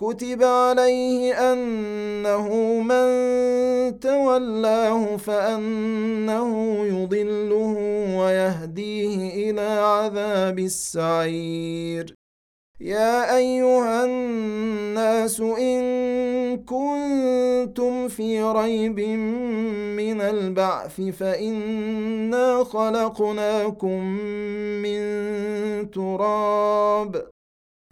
كتب عليه أنه من تولاه فأنه يضله ويهديه إلى عذاب السعير. يا أيها الناس إن كنتم في ريب من البعث فإنا خلقناكم من تراب.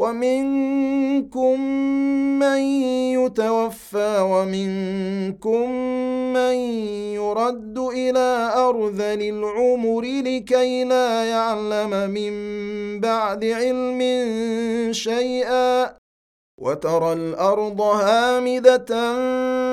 ومنكم من يتوفى ومنكم من يرد إلى أرذل العمر لكي لا يعلم من بعد علم شيئا وترى الأرض هامدة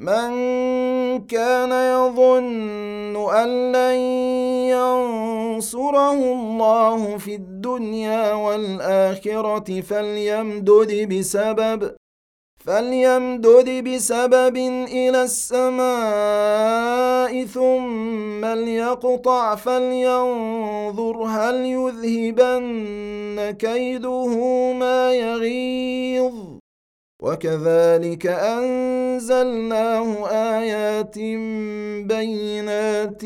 من كان يظن أن لن ينصره الله في الدنيا والآخرة فليمدد بسبب فليمدد بسبب إلى السماء ثم ليقطع فلينظر هل يذهبن كيده ما يغيظ. وكذلك أنزلناه آيات بينات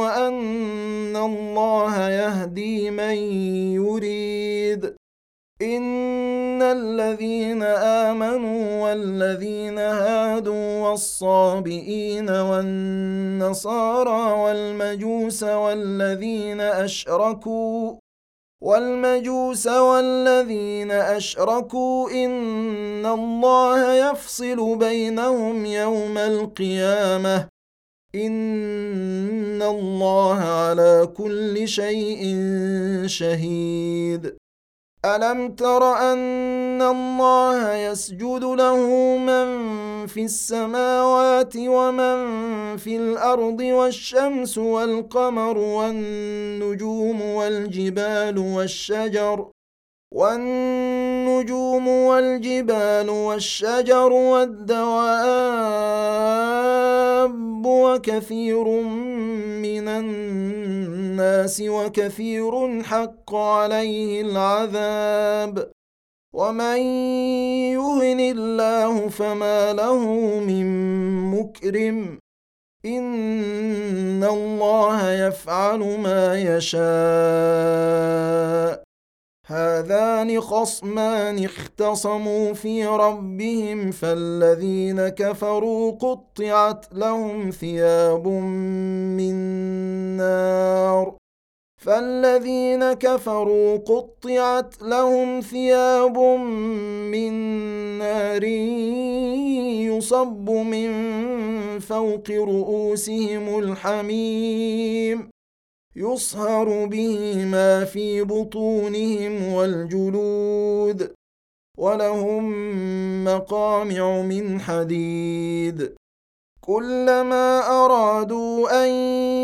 وأن الله يهدي من يريد. إن الذين آمنوا والذين هادوا والصابئين والنصارى والمجوس والذين أشركوا والمجوس والذين أشركوا إن الله يفصل بينهم يوم القيامة. إن الله على كل شيء شهيد. ألم تر أن الله يسجد له من في السماوات ومن في الأرض والشمس والقمر والنجوم والجبال والشجر والجبال والشجر والدواب وكثير من الناس وكثير حق عليه العذاب. ومن يهن الله فما له من مكرم. إن الله يفعل ما يشاء. هذان خصمان اختصموا في ربهم فالذين كفروا قطعت لهم ثياب من نار. فالذين كفروا قطعت لهم ثياب من نار يصب من فوق رؤوسهم الحميم. يصهر به ما في بطونهم والجلود ولهم مقامع من حديد كلما ارادوا ان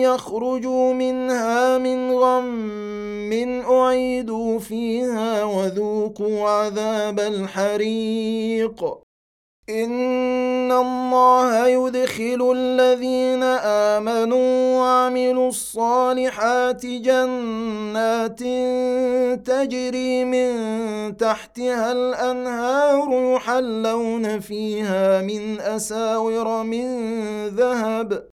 يخرجوا منها من غم اعيدوا فيها وذوقوا عذاب الحريق ان الله يدخل الذين امنوا وعملوا الصالحات جنات تجري من تحتها الانهار يحلون فيها من اساور من ذهب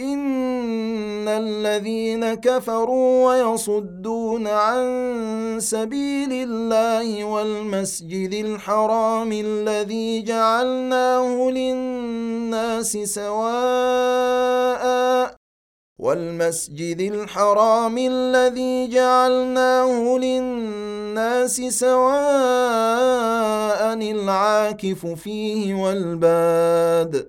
ان الذين كفروا ويصدون عن سبيل الله والمسجد الحرام الذي جعلناه للناس سواء والمسجد الحرام الذي جعلناه للناس سواء العاكف فيه والباد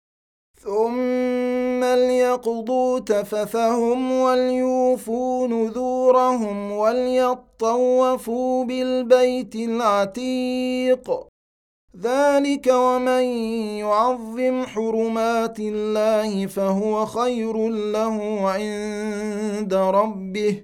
ثم فليقضوا تفثهم وليوفوا نذورهم وليطوفوا بالبيت العتيق. ذلك ومن يعظم حرمات الله فهو خير له عند ربه.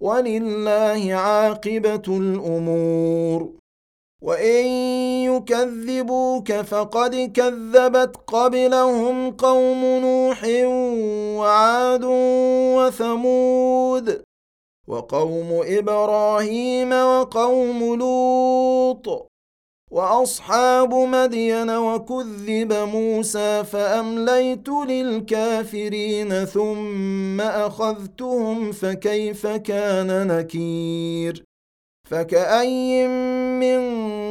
ولله عاقبة الأمور. وإن يكذبوك فقد كذبت قبلهم قوم نوح وعاد وثمود وقوم إبراهيم وقوم لوط. وأصحاب مدين وكذب موسى فأمليت للكافرين ثم أخذتهم فكيف كان نكير؟ فكأي من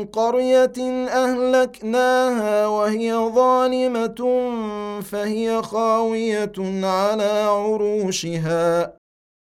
قرية أهلكناها وهي ظالمة فهي خاوية على عروشها.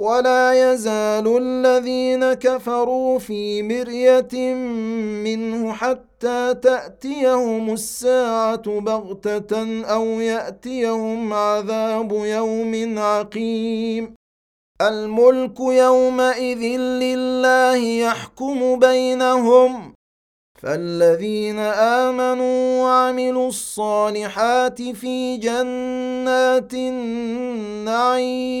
ولا يزال الذين كفروا في مرية منه حتى تأتيهم الساعة بغتة أو يأتيهم عذاب يوم عقيم. الملك يومئذ لله يحكم بينهم. فالذين آمنوا وعملوا الصالحات في جنات النعيم.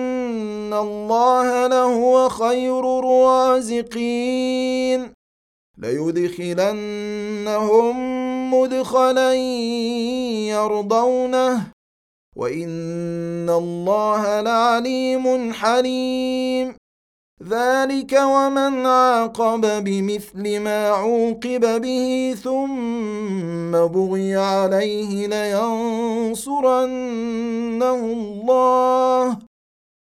الله لهو خير الرازقين ليدخلنهم مدخلا يرضونه وان الله لعليم حليم ذلك ومن عاقب بمثل ما عوقب به ثم بغي عليه لينصرنه الله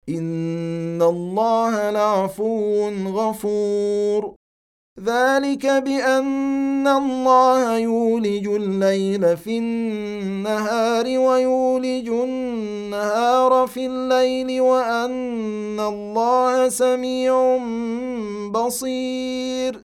ان الله لعفو غفور. ذلك بان الله يولج الليل في النهار ويولج النهار في الليل وان الله سميع بصير.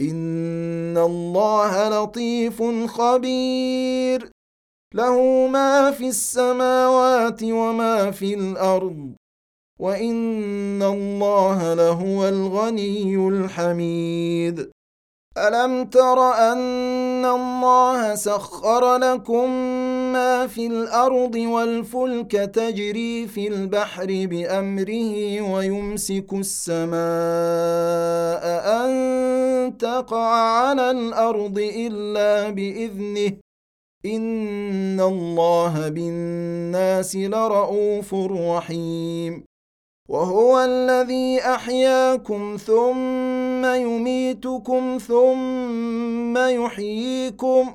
ان الله لطيف خبير. له ما في السماوات وما في الأرض وان الله لهو الغني الحميد. الم تر ان الله سخر لكم ما في الأرض والفلك تجري في البحر بأمره ويمسك السماء أن تقع على الأرض إلا بإذنه. إن الله بالناس لرءوف رحيم. وهو الذي أحياكم ثم يميتكم ثم يحييكم.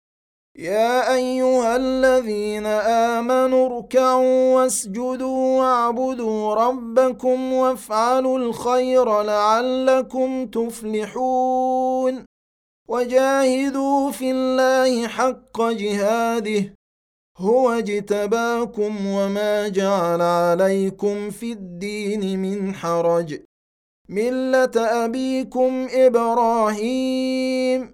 يا أيها الذين آمنوا اركعوا واسجدوا واعبدوا ربكم وافعلوا الخير لعلكم تفلحون وجاهدوا في الله حق جهاده هو اجتباكم وما جعل عليكم في الدين من حرج ملة أبيكم إبراهيم